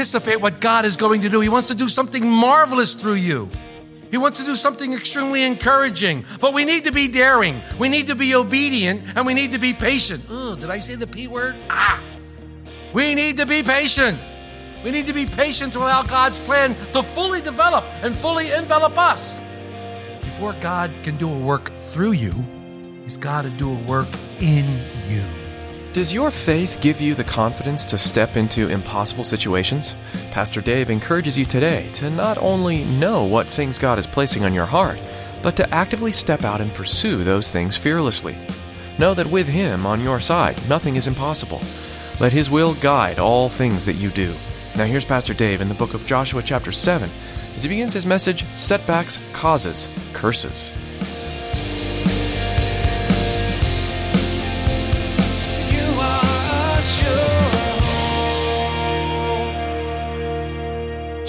Anticipate what God is going to do. He wants to do something marvelous through you. He wants to do something extremely encouraging. But we need to be daring. We need to be obedient and we need to be patient. Oh, did I say the P word? Ah! We need to be patient. We need to be patient to allow God's plan to fully develop and fully envelop us. Before God can do a work through you, He's got to do a work in you. Does your faith give you the confidence to step into impossible situations? Pastor Dave encourages you today to not only know what things God is placing on your heart, but to actively step out and pursue those things fearlessly. Know that with Him on your side, nothing is impossible. Let His will guide all things that you do. Now, here's Pastor Dave in the book of Joshua, chapter 7, as he begins his message Setbacks, Causes, Curses.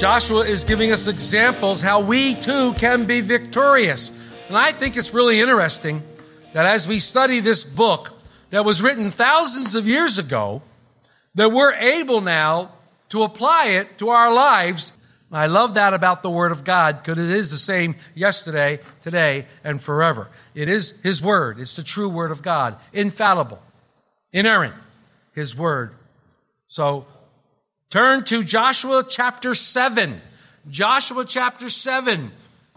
Joshua is giving us examples how we too can be victorious. And I think it's really interesting that as we study this book that was written thousands of years ago, that we're able now to apply it to our lives. I love that about the Word of God because it is the same yesterday, today, and forever. It is His Word. It's the true Word of God, infallible, inerrant, His Word. So Turn to Joshua chapter 7. Joshua chapter 7.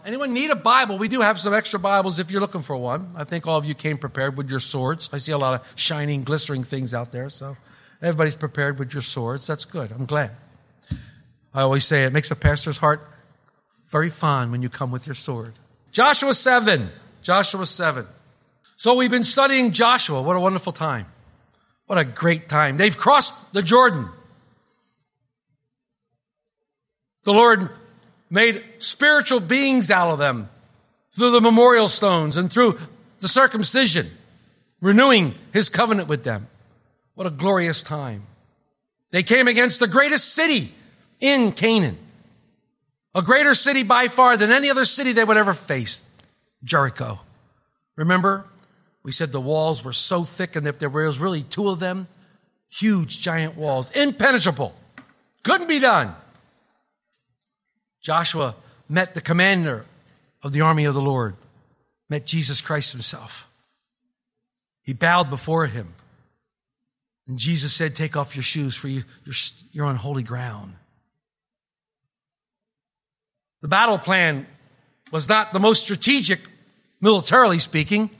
Anyone need a Bible? We do have some extra Bibles if you're looking for one. I think all of you came prepared with your swords. I see a lot of shining, glistering things out there, so everybody's prepared with your swords. That's good. I'm glad. I always say it makes a pastor's heart very fond when you come with your sword. Joshua 7. Joshua 7. So we've been studying Joshua. What a wonderful time. What a great time. They've crossed the Jordan. The Lord made spiritual beings out of them through the memorial stones and through the circumcision, renewing his covenant with them. What a glorious time. They came against the greatest city in Canaan, a greater city by far than any other city they would ever face, Jericho. Remember, we said the walls were so thick and that there was really two of them, huge giant walls, impenetrable. Couldn't be done. Joshua met the commander of the army of the Lord, met Jesus Christ himself. He bowed before him. And Jesus said, Take off your shoes, for you, you're, on holy ground. The battle plan was not the most strategic, militarily speaking.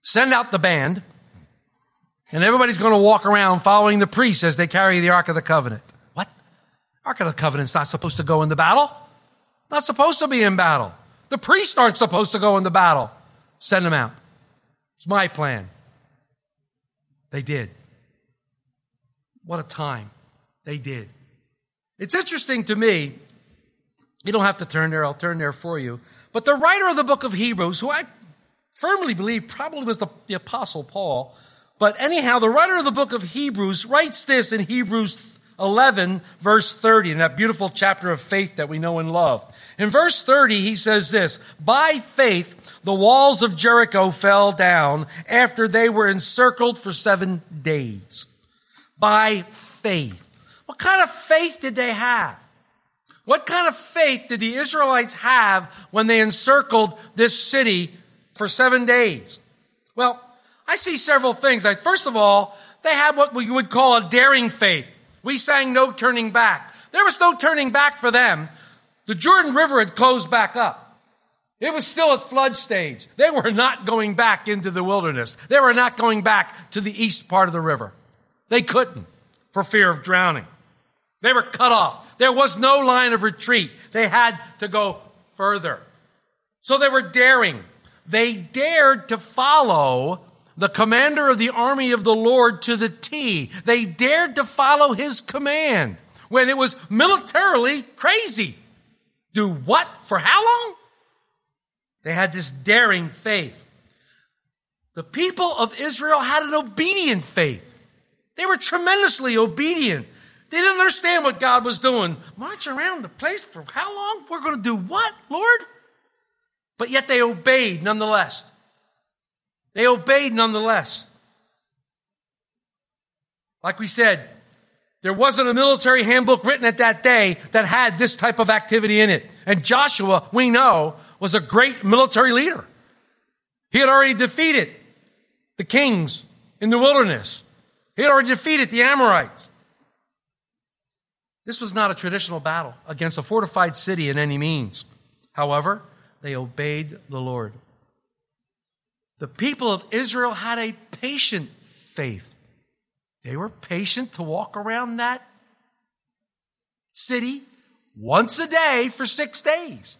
Send out the band, and everybody's going to walk around following the priests as they carry the Ark of the Covenant. Ark of the Covenant's not supposed to go in the battle. Not supposed to be in battle. The priests aren't supposed to go in the battle. Send them out. It's my plan. They did. What a time. They did. It's interesting to me. You don't have to turn there. I'll turn there for you. But the writer of the book of Hebrews, who I firmly believe probably was the, the apostle Paul, but anyhow, the writer of the book of Hebrews writes this in Hebrews 11, verse 30, in that beautiful chapter of faith that we know and love. In verse 30, he says this, by faith, the walls of Jericho fell down after they were encircled for seven days. By faith. What kind of faith did they have? What kind of faith did the Israelites have when they encircled this city for seven days? Well, I see several things. First of all, they had what we would call a daring faith. We sang no turning back. There was no turning back for them. The Jordan River had closed back up. It was still at flood stage. They were not going back into the wilderness. They were not going back to the east part of the river. They couldn't for fear of drowning. They were cut off. There was no line of retreat. They had to go further. So they were daring. They dared to follow the commander of the army of the Lord to the T. They dared to follow his command when it was militarily crazy. Do what? For how long? They had this daring faith. The people of Israel had an obedient faith. They were tremendously obedient. They didn't understand what God was doing. March around the place for how long? We're going to do what, Lord? But yet they obeyed nonetheless. They obeyed nonetheless. Like we said, there wasn't a military handbook written at that day that had this type of activity in it. And Joshua, we know, was a great military leader. He had already defeated the kings in the wilderness. He had already defeated the Amorites. This was not a traditional battle against a fortified city in any means. However, they obeyed the Lord. The people of Israel had a patient faith. They were patient to walk around that city once a day for six days.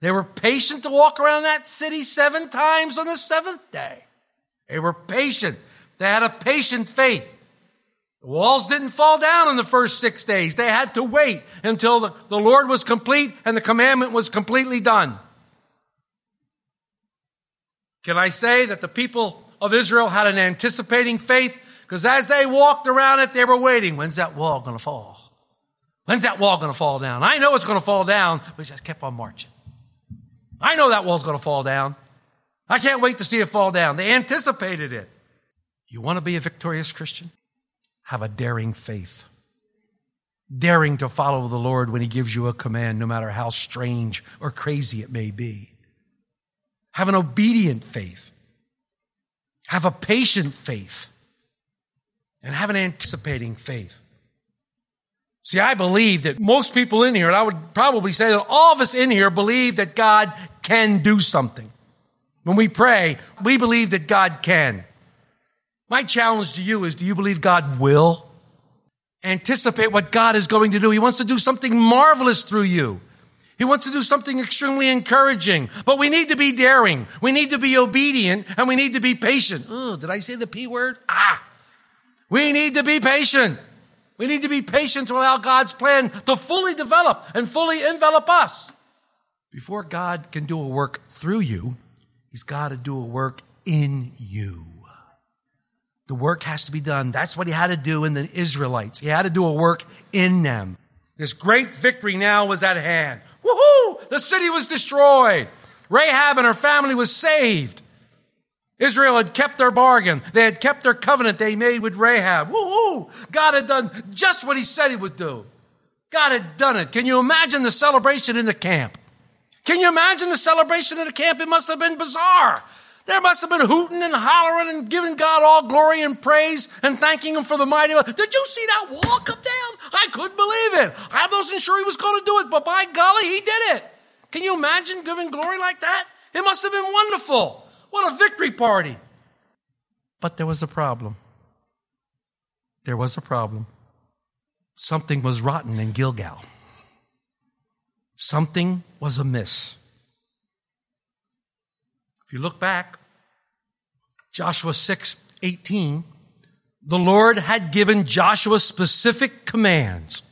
They were patient to walk around that city seven times on the seventh day. They were patient. They had a patient faith. The walls didn't fall down in the first six days. They had to wait until the, the Lord was complete and the commandment was completely done. Can I say that the people of Israel had an anticipating faith? Because as they walked around it, they were waiting. When's that wall going to fall? When's that wall going to fall down? I know it's going to fall down, but just kept on marching. I know that wall's going to fall down. I can't wait to see it fall down. They anticipated it. You want to be a victorious Christian? Have a daring faith. Daring to follow the Lord when He gives you a command, no matter how strange or crazy it may be. Have an obedient faith. Have a patient faith. And have an anticipating faith. See, I believe that most people in here, and I would probably say that all of us in here believe that God can do something. When we pray, we believe that God can. My challenge to you is do you believe God will? Anticipate what God is going to do. He wants to do something marvelous through you. He wants to do something extremely encouraging. But we need to be daring. We need to be obedient and we need to be patient. Oh, did I say the P word? Ah. We need to be patient. We need to be patient to allow God's plan to fully develop and fully envelop us. Before God can do a work through you, He's got to do a work in you. The work has to be done. That's what He had to do in the Israelites. He had to do a work in them. This great victory now was at hand. Woohoo! The city was destroyed. Rahab and her family was saved. Israel had kept their bargain. They had kept their covenant they made with Rahab. Woo-hoo! God had done just what he said he would do. God had done it. Can you imagine the celebration in the camp? Can you imagine the celebration in the camp? It must have been bizarre. There must have been hooting and hollering and giving God all glory and praise and thanking Him for the mighty. Did you see that wall come down? I couldn't believe it. I wasn't sure He was going to do it, but by golly, He did it. Can you imagine giving glory like that? It must have been wonderful. What a victory party. But there was a problem. There was a problem. Something was rotten in Gilgal. Something was amiss. If you look back, Joshua 6 18, the Lord had given Joshua specific commands.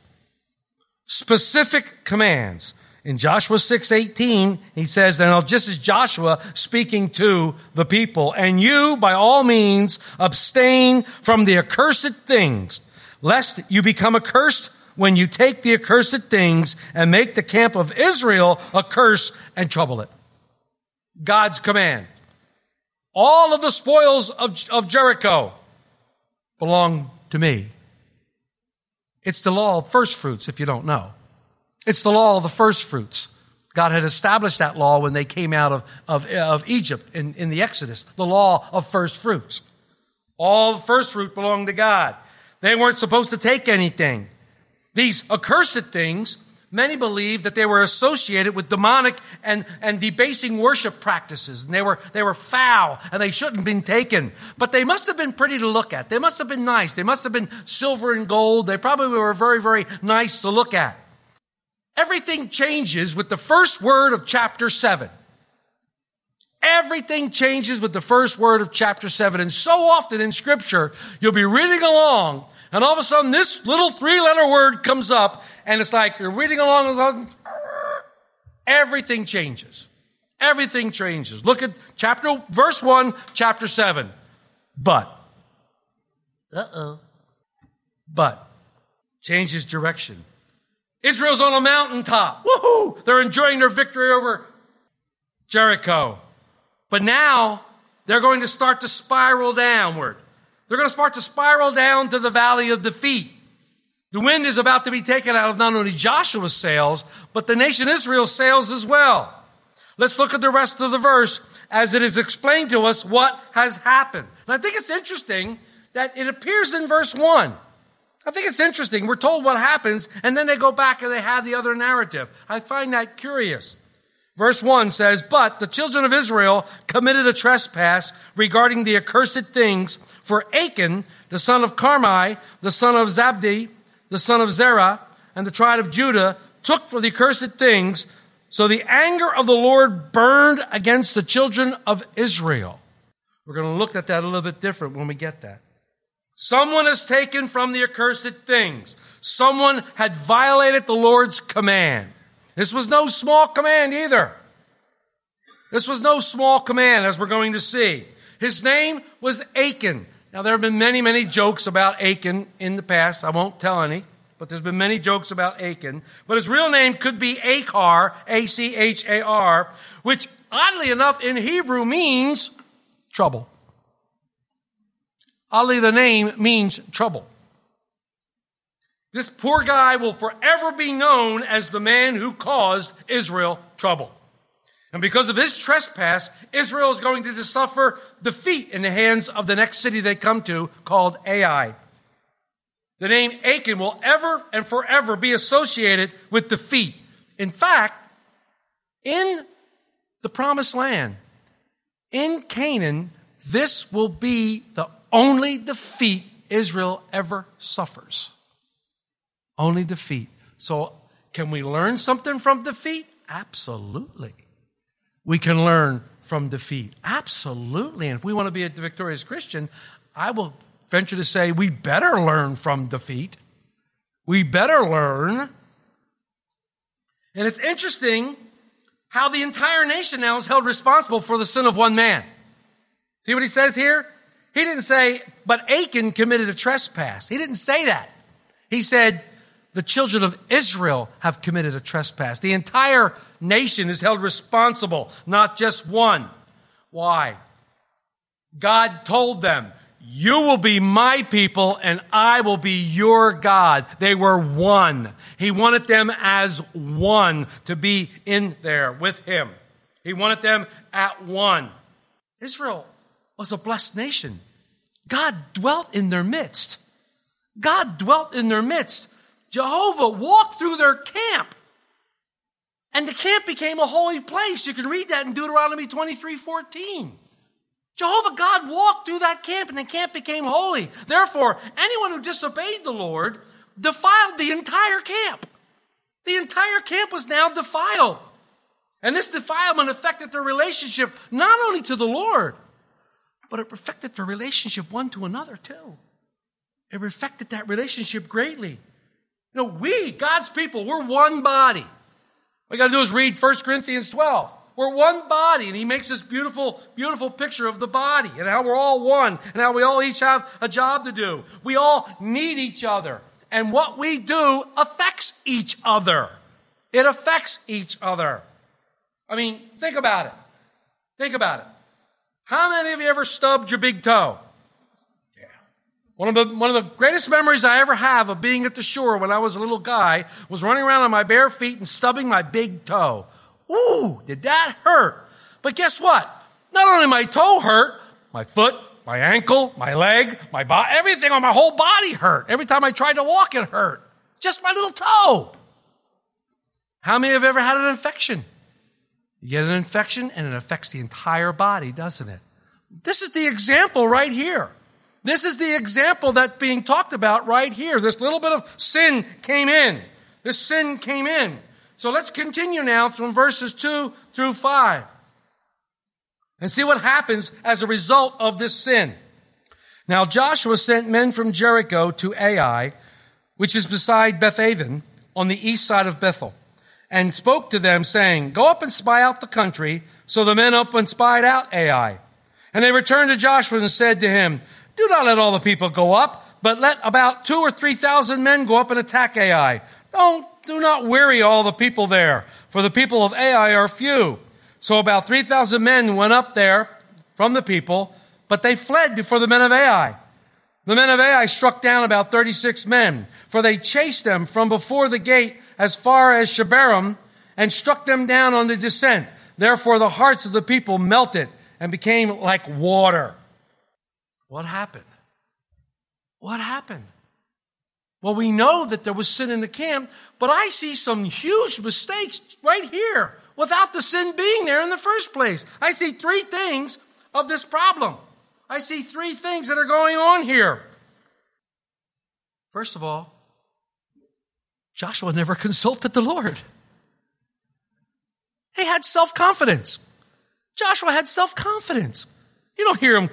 Specific commands. In Joshua 6 18, he says, now just as Joshua speaking to the people, and you by all means abstain from the accursed things, lest you become accursed when you take the accursed things and make the camp of Israel a curse and trouble it. God's command. All of the spoils of, of Jericho belong to me. It's the law of first fruits, if you don't know. It's the law of the first fruits. God had established that law when they came out of, of, of Egypt in, in the Exodus, the law of first fruits. All first fruit belonged to God. They weren't supposed to take anything. These accursed things, many believed that they were associated with demonic and, and debasing worship practices. And they were, they were foul and they shouldn't have been taken. But they must have been pretty to look at. They must have been nice. They must have been silver and gold. They probably were very, very nice to look at. Everything changes with the first word of chapter 7. Everything changes with the first word of chapter 7. And so often in scripture, you'll be reading along and all of a sudden this little three letter word comes up and it's like you're reading along and all of a sudden, everything changes. Everything changes. Look at chapter, verse 1, chapter 7. But. Uh oh. But. Changes direction. Israel's on a mountaintop. Woohoo! They're enjoying their victory over Jericho. But now they're going to start to spiral downward. They're going to start to spiral down to the valley of defeat. The wind is about to be taken out of not only Joshua's sails, but the nation Israel's sails as well. Let's look at the rest of the verse as it is explained to us what has happened. And I think it's interesting that it appears in verse 1. I think it's interesting. We're told what happens, and then they go back and they have the other narrative. I find that curious. Verse 1 says, But the children of Israel committed a trespass regarding the accursed things, for Achan, the son of Carmi, the son of Zabdi, the son of Zerah, and the tribe of Judah, took for the accursed things, so the anger of the Lord burned against the children of Israel. We're going to look at that a little bit different when we get that. Someone has taken from the accursed things. Someone had violated the Lord's command. This was no small command either. This was no small command, as we're going to see. His name was Achan. Now, there have been many, many jokes about Achan in the past. I won't tell any, but there's been many jokes about Achan. But his real name could be Achar, A-C-H-A-R, which oddly enough in Hebrew means trouble. Oddly, the name means trouble. This poor guy will forever be known as the man who caused Israel trouble. And because of his trespass, Israel is going to suffer defeat in the hands of the next city they come to called Ai. The name Achan will ever and forever be associated with defeat. In fact, in the promised land, in Canaan, this will be the only defeat Israel ever suffers. Only defeat. So, can we learn something from defeat? Absolutely. We can learn from defeat. Absolutely. And if we want to be a victorious Christian, I will venture to say we better learn from defeat. We better learn. And it's interesting how the entire nation now is held responsible for the sin of one man. See what he says here? He didn't say, but Achan committed a trespass. He didn't say that. He said, the children of Israel have committed a trespass. The entire nation is held responsible, not just one. Why? God told them, you will be my people and I will be your God. They were one. He wanted them as one to be in there with him. He wanted them at one. Israel was a blessed nation. God dwelt in their midst. God dwelt in their midst. Jehovah walked through their camp. And the camp became a holy place. You can read that in Deuteronomy 23 14. Jehovah God walked through that camp and the camp became holy. Therefore, anyone who disobeyed the Lord defiled the entire camp. The entire camp was now defiled. And this defilement affected their relationship not only to the Lord, but it affected their relationship one to another too. It affected that relationship greatly. You know, we, God's people, we're one body. All we got to do is read 1 Corinthians 12. We're one body, and he makes this beautiful, beautiful picture of the body and how we're all one and how we all each have a job to do. We all need each other. And what we do affects each other. It affects each other. I mean, think about it. Think about it. How many of you ever stubbed your big toe? One of, the, one of the greatest memories I ever have of being at the shore when I was a little guy was running around on my bare feet and stubbing my big toe. Ooh, did that hurt? But guess what? Not only my toe hurt, my foot, my ankle, my leg, my body, everything on my whole body hurt. Every time I tried to walk, it hurt. Just my little toe. How many have ever had an infection? You get an infection and it affects the entire body, doesn't it? This is the example right here. This is the example that's being talked about right here. This little bit of sin came in. This sin came in. So let's continue now from verses 2 through 5. and see what happens as a result of this sin. Now Joshua sent men from Jericho to Ai, which is beside Bethaven, on the east side of Bethel, and spoke to them, saying, Go up and spy out the country. So the men up and spied out Ai. And they returned to Joshua and said to him, Do not let all the people go up, but let about two or three thousand men go up and attack Ai. Don't, do not weary all the people there, for the people of Ai are few. So about 3,000 men went up there from the people, but they fled before the men of Ai. The men of Ai struck down about 36 men, for they chased them from before the gate as far as Shebarim and struck them down on the descent. Therefore the hearts of the people melted and became like water. What happened? What happened? Well, we know that there was sin in the camp, but I see some huge mistakes right here without the sin being there in the first place. I see three things of this problem. I see three things that are going on here. First of all, Joshua never consulted the Lord. He had self confidence. Joshua had self confidence. You don't hear him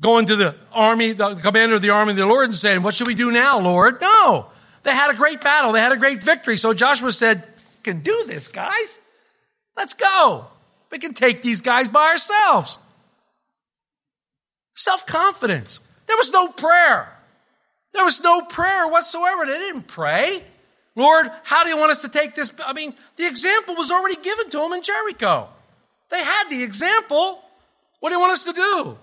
going to the army, the commander of the army of the Lord and saying, What should we do now, Lord? No. They had a great battle. They had a great victory. So Joshua said, We can do this, guys. Let's go. We can take these guys by ourselves. Self confidence. There was no prayer. There was no prayer whatsoever. They didn't pray. Lord, how do you want us to take this? I mean, the example was already given to them in Jericho. They had the example. What do you want us to do?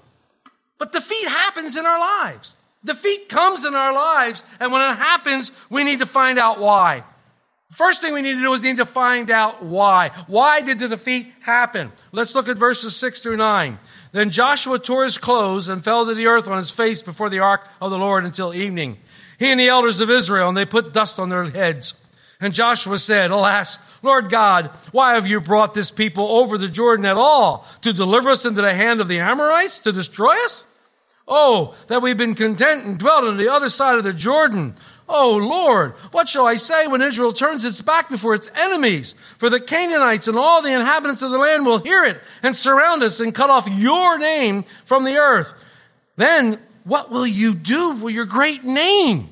But defeat happens in our lives. Defeat comes in our lives, and when it happens, we need to find out why. First thing we need to do is need to find out why. Why did the defeat happen? Let's look at verses 6 through 9. Then Joshua tore his clothes and fell to the earth on his face before the ark of the Lord until evening. He and the elders of Israel, and they put dust on their heads. And Joshua said, Alas, Lord God, why have you brought this people over the Jordan at all? To deliver us into the hand of the Amorites? To destroy us? Oh, that we've been content and dwelt on the other side of the Jordan. Oh Lord, what shall I say when Israel turns its back before its enemies? For the Canaanites and all the inhabitants of the land will hear it and surround us and cut off your name from the earth. Then what will you do with your great name?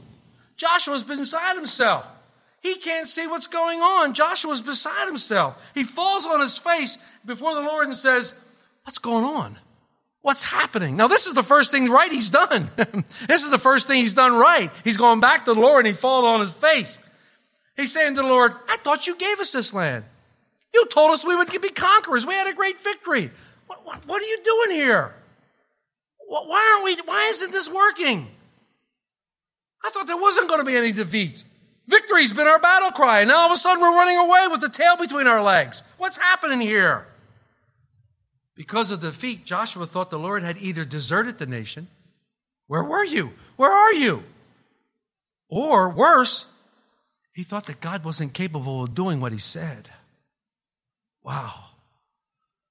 Joshua's beside himself. He can't see what's going on. Joshua's beside himself. He falls on his face before the Lord and says, What's going on? What's happening? Now, this is the first thing right he's done. this is the first thing he's done right. He's gone back to the Lord and he falls on his face. He's saying to the Lord, I thought you gave us this land. You told us we would be conquerors. We had a great victory. What, what, what are you doing here? Why aren't we, why isn't this working? I thought there wasn't going to be any defeats. Victory's been our battle cry. And now all of a sudden we're running away with the tail between our legs. What's happening here? Because of defeat, Joshua thought the Lord had either deserted the nation. Where were you? Where are you? Or worse, he thought that God wasn't capable of doing what he said. Wow.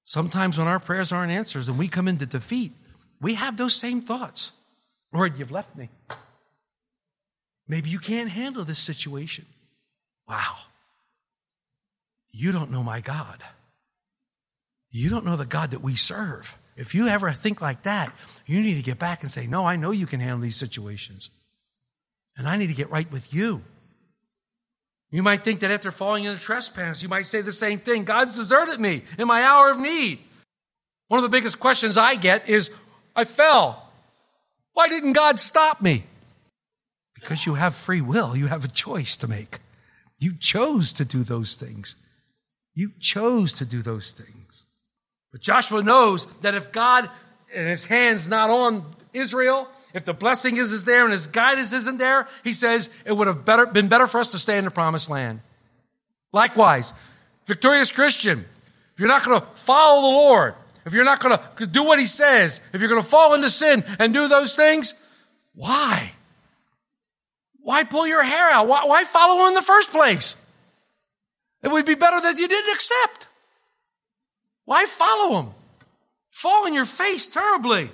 Sometimes when our prayers aren't answered and we come into defeat, we have those same thoughts. Lord, you've left me. Maybe you can't handle this situation. Wow. You don't know my God. You don't know the God that we serve. If you ever think like that, you need to get back and say, No, I know you can handle these situations. And I need to get right with you. You might think that after falling into trespass, you might say the same thing God's deserted me in my hour of need. One of the biggest questions I get is I fell. Why didn't God stop me? Because you have free will, you have a choice to make. You chose to do those things. You chose to do those things. But Joshua knows that if God and his hand's not on Israel, if the blessing is, is there and his guidance isn't there, he says it would have better, been better for us to stay in the promised land. Likewise, victorious Christian, if you're not going to follow the Lord, if you're not going to do what he says, if you're going to fall into sin and do those things, why? Why pull your hair out? Why, why follow him in the first place? It would be better that you didn't accept. Why follow him? Fall in your face terribly.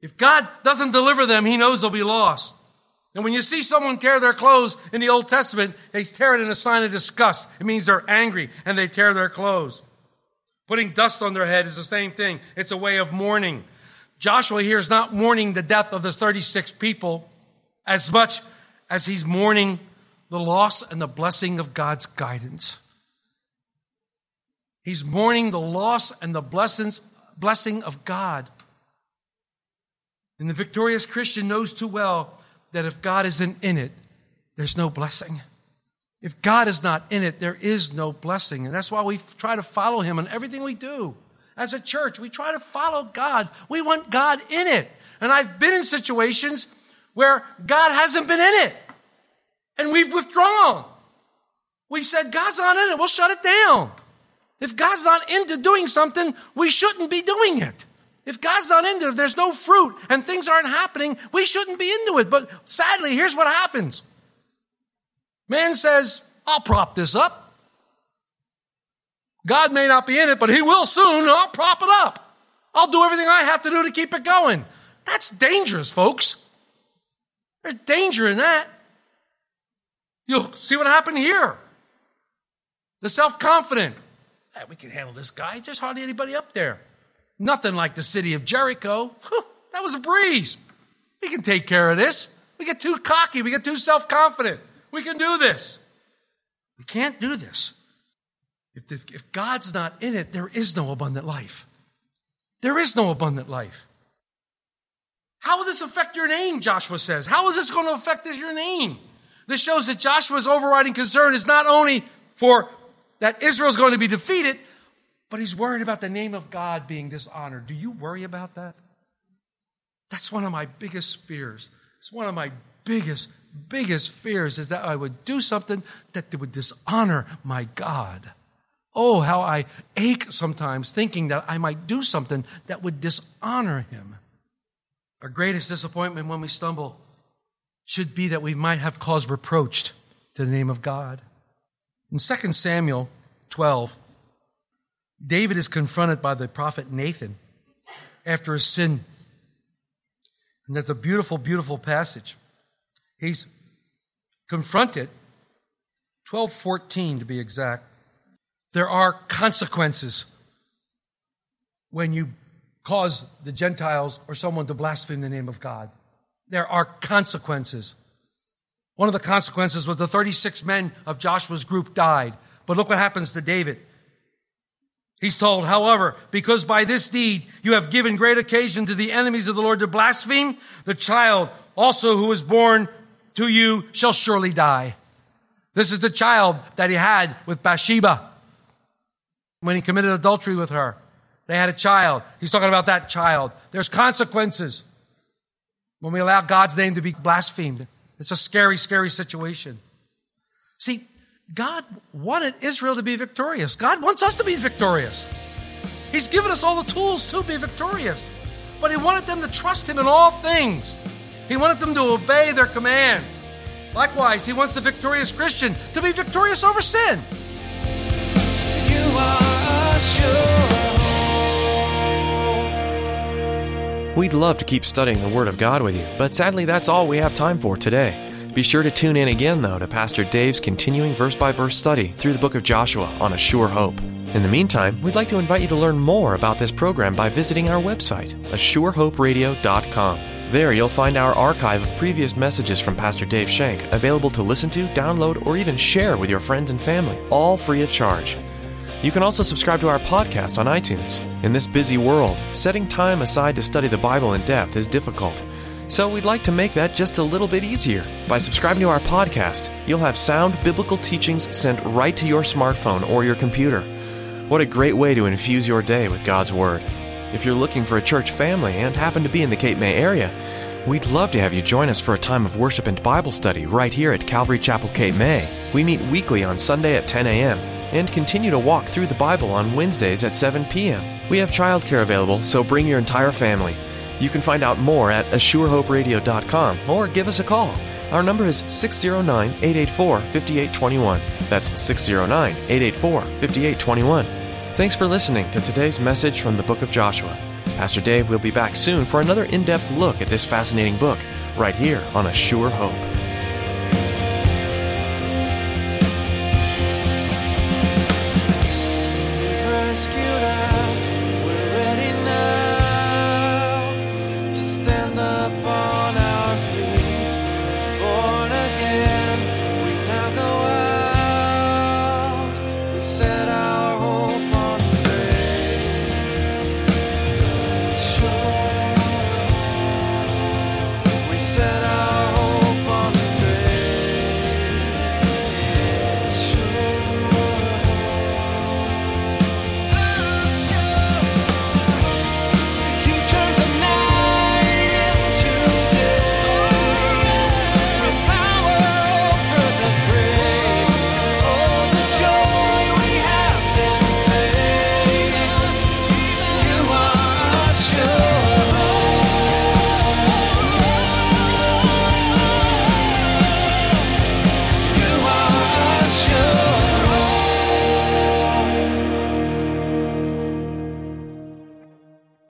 If God doesn't deliver them, he knows they'll be lost. And when you see someone tear their clothes in the Old Testament, they tear it in a sign of disgust. It means they're angry and they tear their clothes. Putting dust on their head is the same thing. It's a way of mourning. Joshua here is not mourning the death of the 36 people as much as he's mourning the loss and the blessing of God's guidance. He's mourning the loss and the blessings, blessing of God. And the victorious Christian knows too well that if God isn't in it, there's no blessing. If God is not in it, there is no blessing. And that's why we try to follow Him in everything we do. As a church, we try to follow God. We want God in it. And I've been in situations where God hasn't been in it. And we've withdrawn. We said, God's not in it. We'll shut it down. If God's not into doing something, we shouldn't be doing it. If God's not into it, there's no fruit and things aren't happening, we shouldn't be into it. But sadly, here's what happens. Man says, I'll prop this up. God may not be in it, but he will soon, I'll prop it up. I'll do everything I have to do to keep it going. That's dangerous, folks. There's danger in that. You'll see what happened here. The self confident. Hey, we can handle this guy. There's hardly anybody up there. Nothing like the city of Jericho. That was a breeze. We can take care of this. We get too cocky. We get too self confident. We can do this. We can't do this. If, if God's not in it, there is no abundant life. There is no abundant life. How will this affect your name? Joshua says. How is this going to affect your name? This shows that Joshua's overriding concern is not only for that Israel is going to be defeated, but he's worried about the name of God being dishonored. Do you worry about that? That's one of my biggest fears. It's one of my biggest, biggest fears is that I would do something that would dishonor my God. Oh, how I ache sometimes thinking that I might do something that would dishonor him. Our greatest disappointment when we stumble should be that we might have cause reproached to the name of God. In 2 Samuel 12, David is confronted by the prophet Nathan after his sin. And that's a beautiful, beautiful passage. He's confronted, 1214 to be exact. There are consequences when you cause the Gentiles or someone to blaspheme the name of God. There are consequences. One of the consequences was the 36 men of Joshua's group died. But look what happens to David. He's told, however, because by this deed you have given great occasion to the enemies of the Lord to blaspheme, the child also who was born to you shall surely die. This is the child that he had with Bathsheba when he committed adultery with her. They had a child. He's talking about that child. There's consequences when we allow God's name to be blasphemed. It's a scary, scary situation. See, God wanted Israel to be victorious. God wants us to be victorious. He's given us all the tools to be victorious. But He wanted them to trust Him in all things. He wanted them to obey their commands. Likewise, He wants the victorious Christian to be victorious over sin. You are assured. We'd love to keep studying the Word of God with you, but sadly that's all we have time for today. Be sure to tune in again, though, to Pastor Dave's continuing verse by verse study through the book of Joshua on A Sure Hope. In the meantime, we'd like to invite you to learn more about this program by visiting our website, asurehoperadio.com. There you'll find our archive of previous messages from Pastor Dave Shank available to listen to, download, or even share with your friends and family, all free of charge. You can also subscribe to our podcast on iTunes. In this busy world, setting time aside to study the Bible in depth is difficult. So we'd like to make that just a little bit easier. By subscribing to our podcast, you'll have sound biblical teachings sent right to your smartphone or your computer. What a great way to infuse your day with God's Word. If you're looking for a church family and happen to be in the Cape May area, we'd love to have you join us for a time of worship and Bible study right here at Calvary Chapel Cape May. We meet weekly on Sunday at 10 a.m. and continue to walk through the Bible on Wednesdays at 7 p.m. We have childcare available, so bring your entire family. You can find out more at ASureHopeRadio.com or give us a call. Our number is 609 884 5821. That's 609 884 5821. Thanks for listening to today's message from the book of Joshua. Pastor Dave will be back soon for another in depth look at this fascinating book right here on A Sure Hope.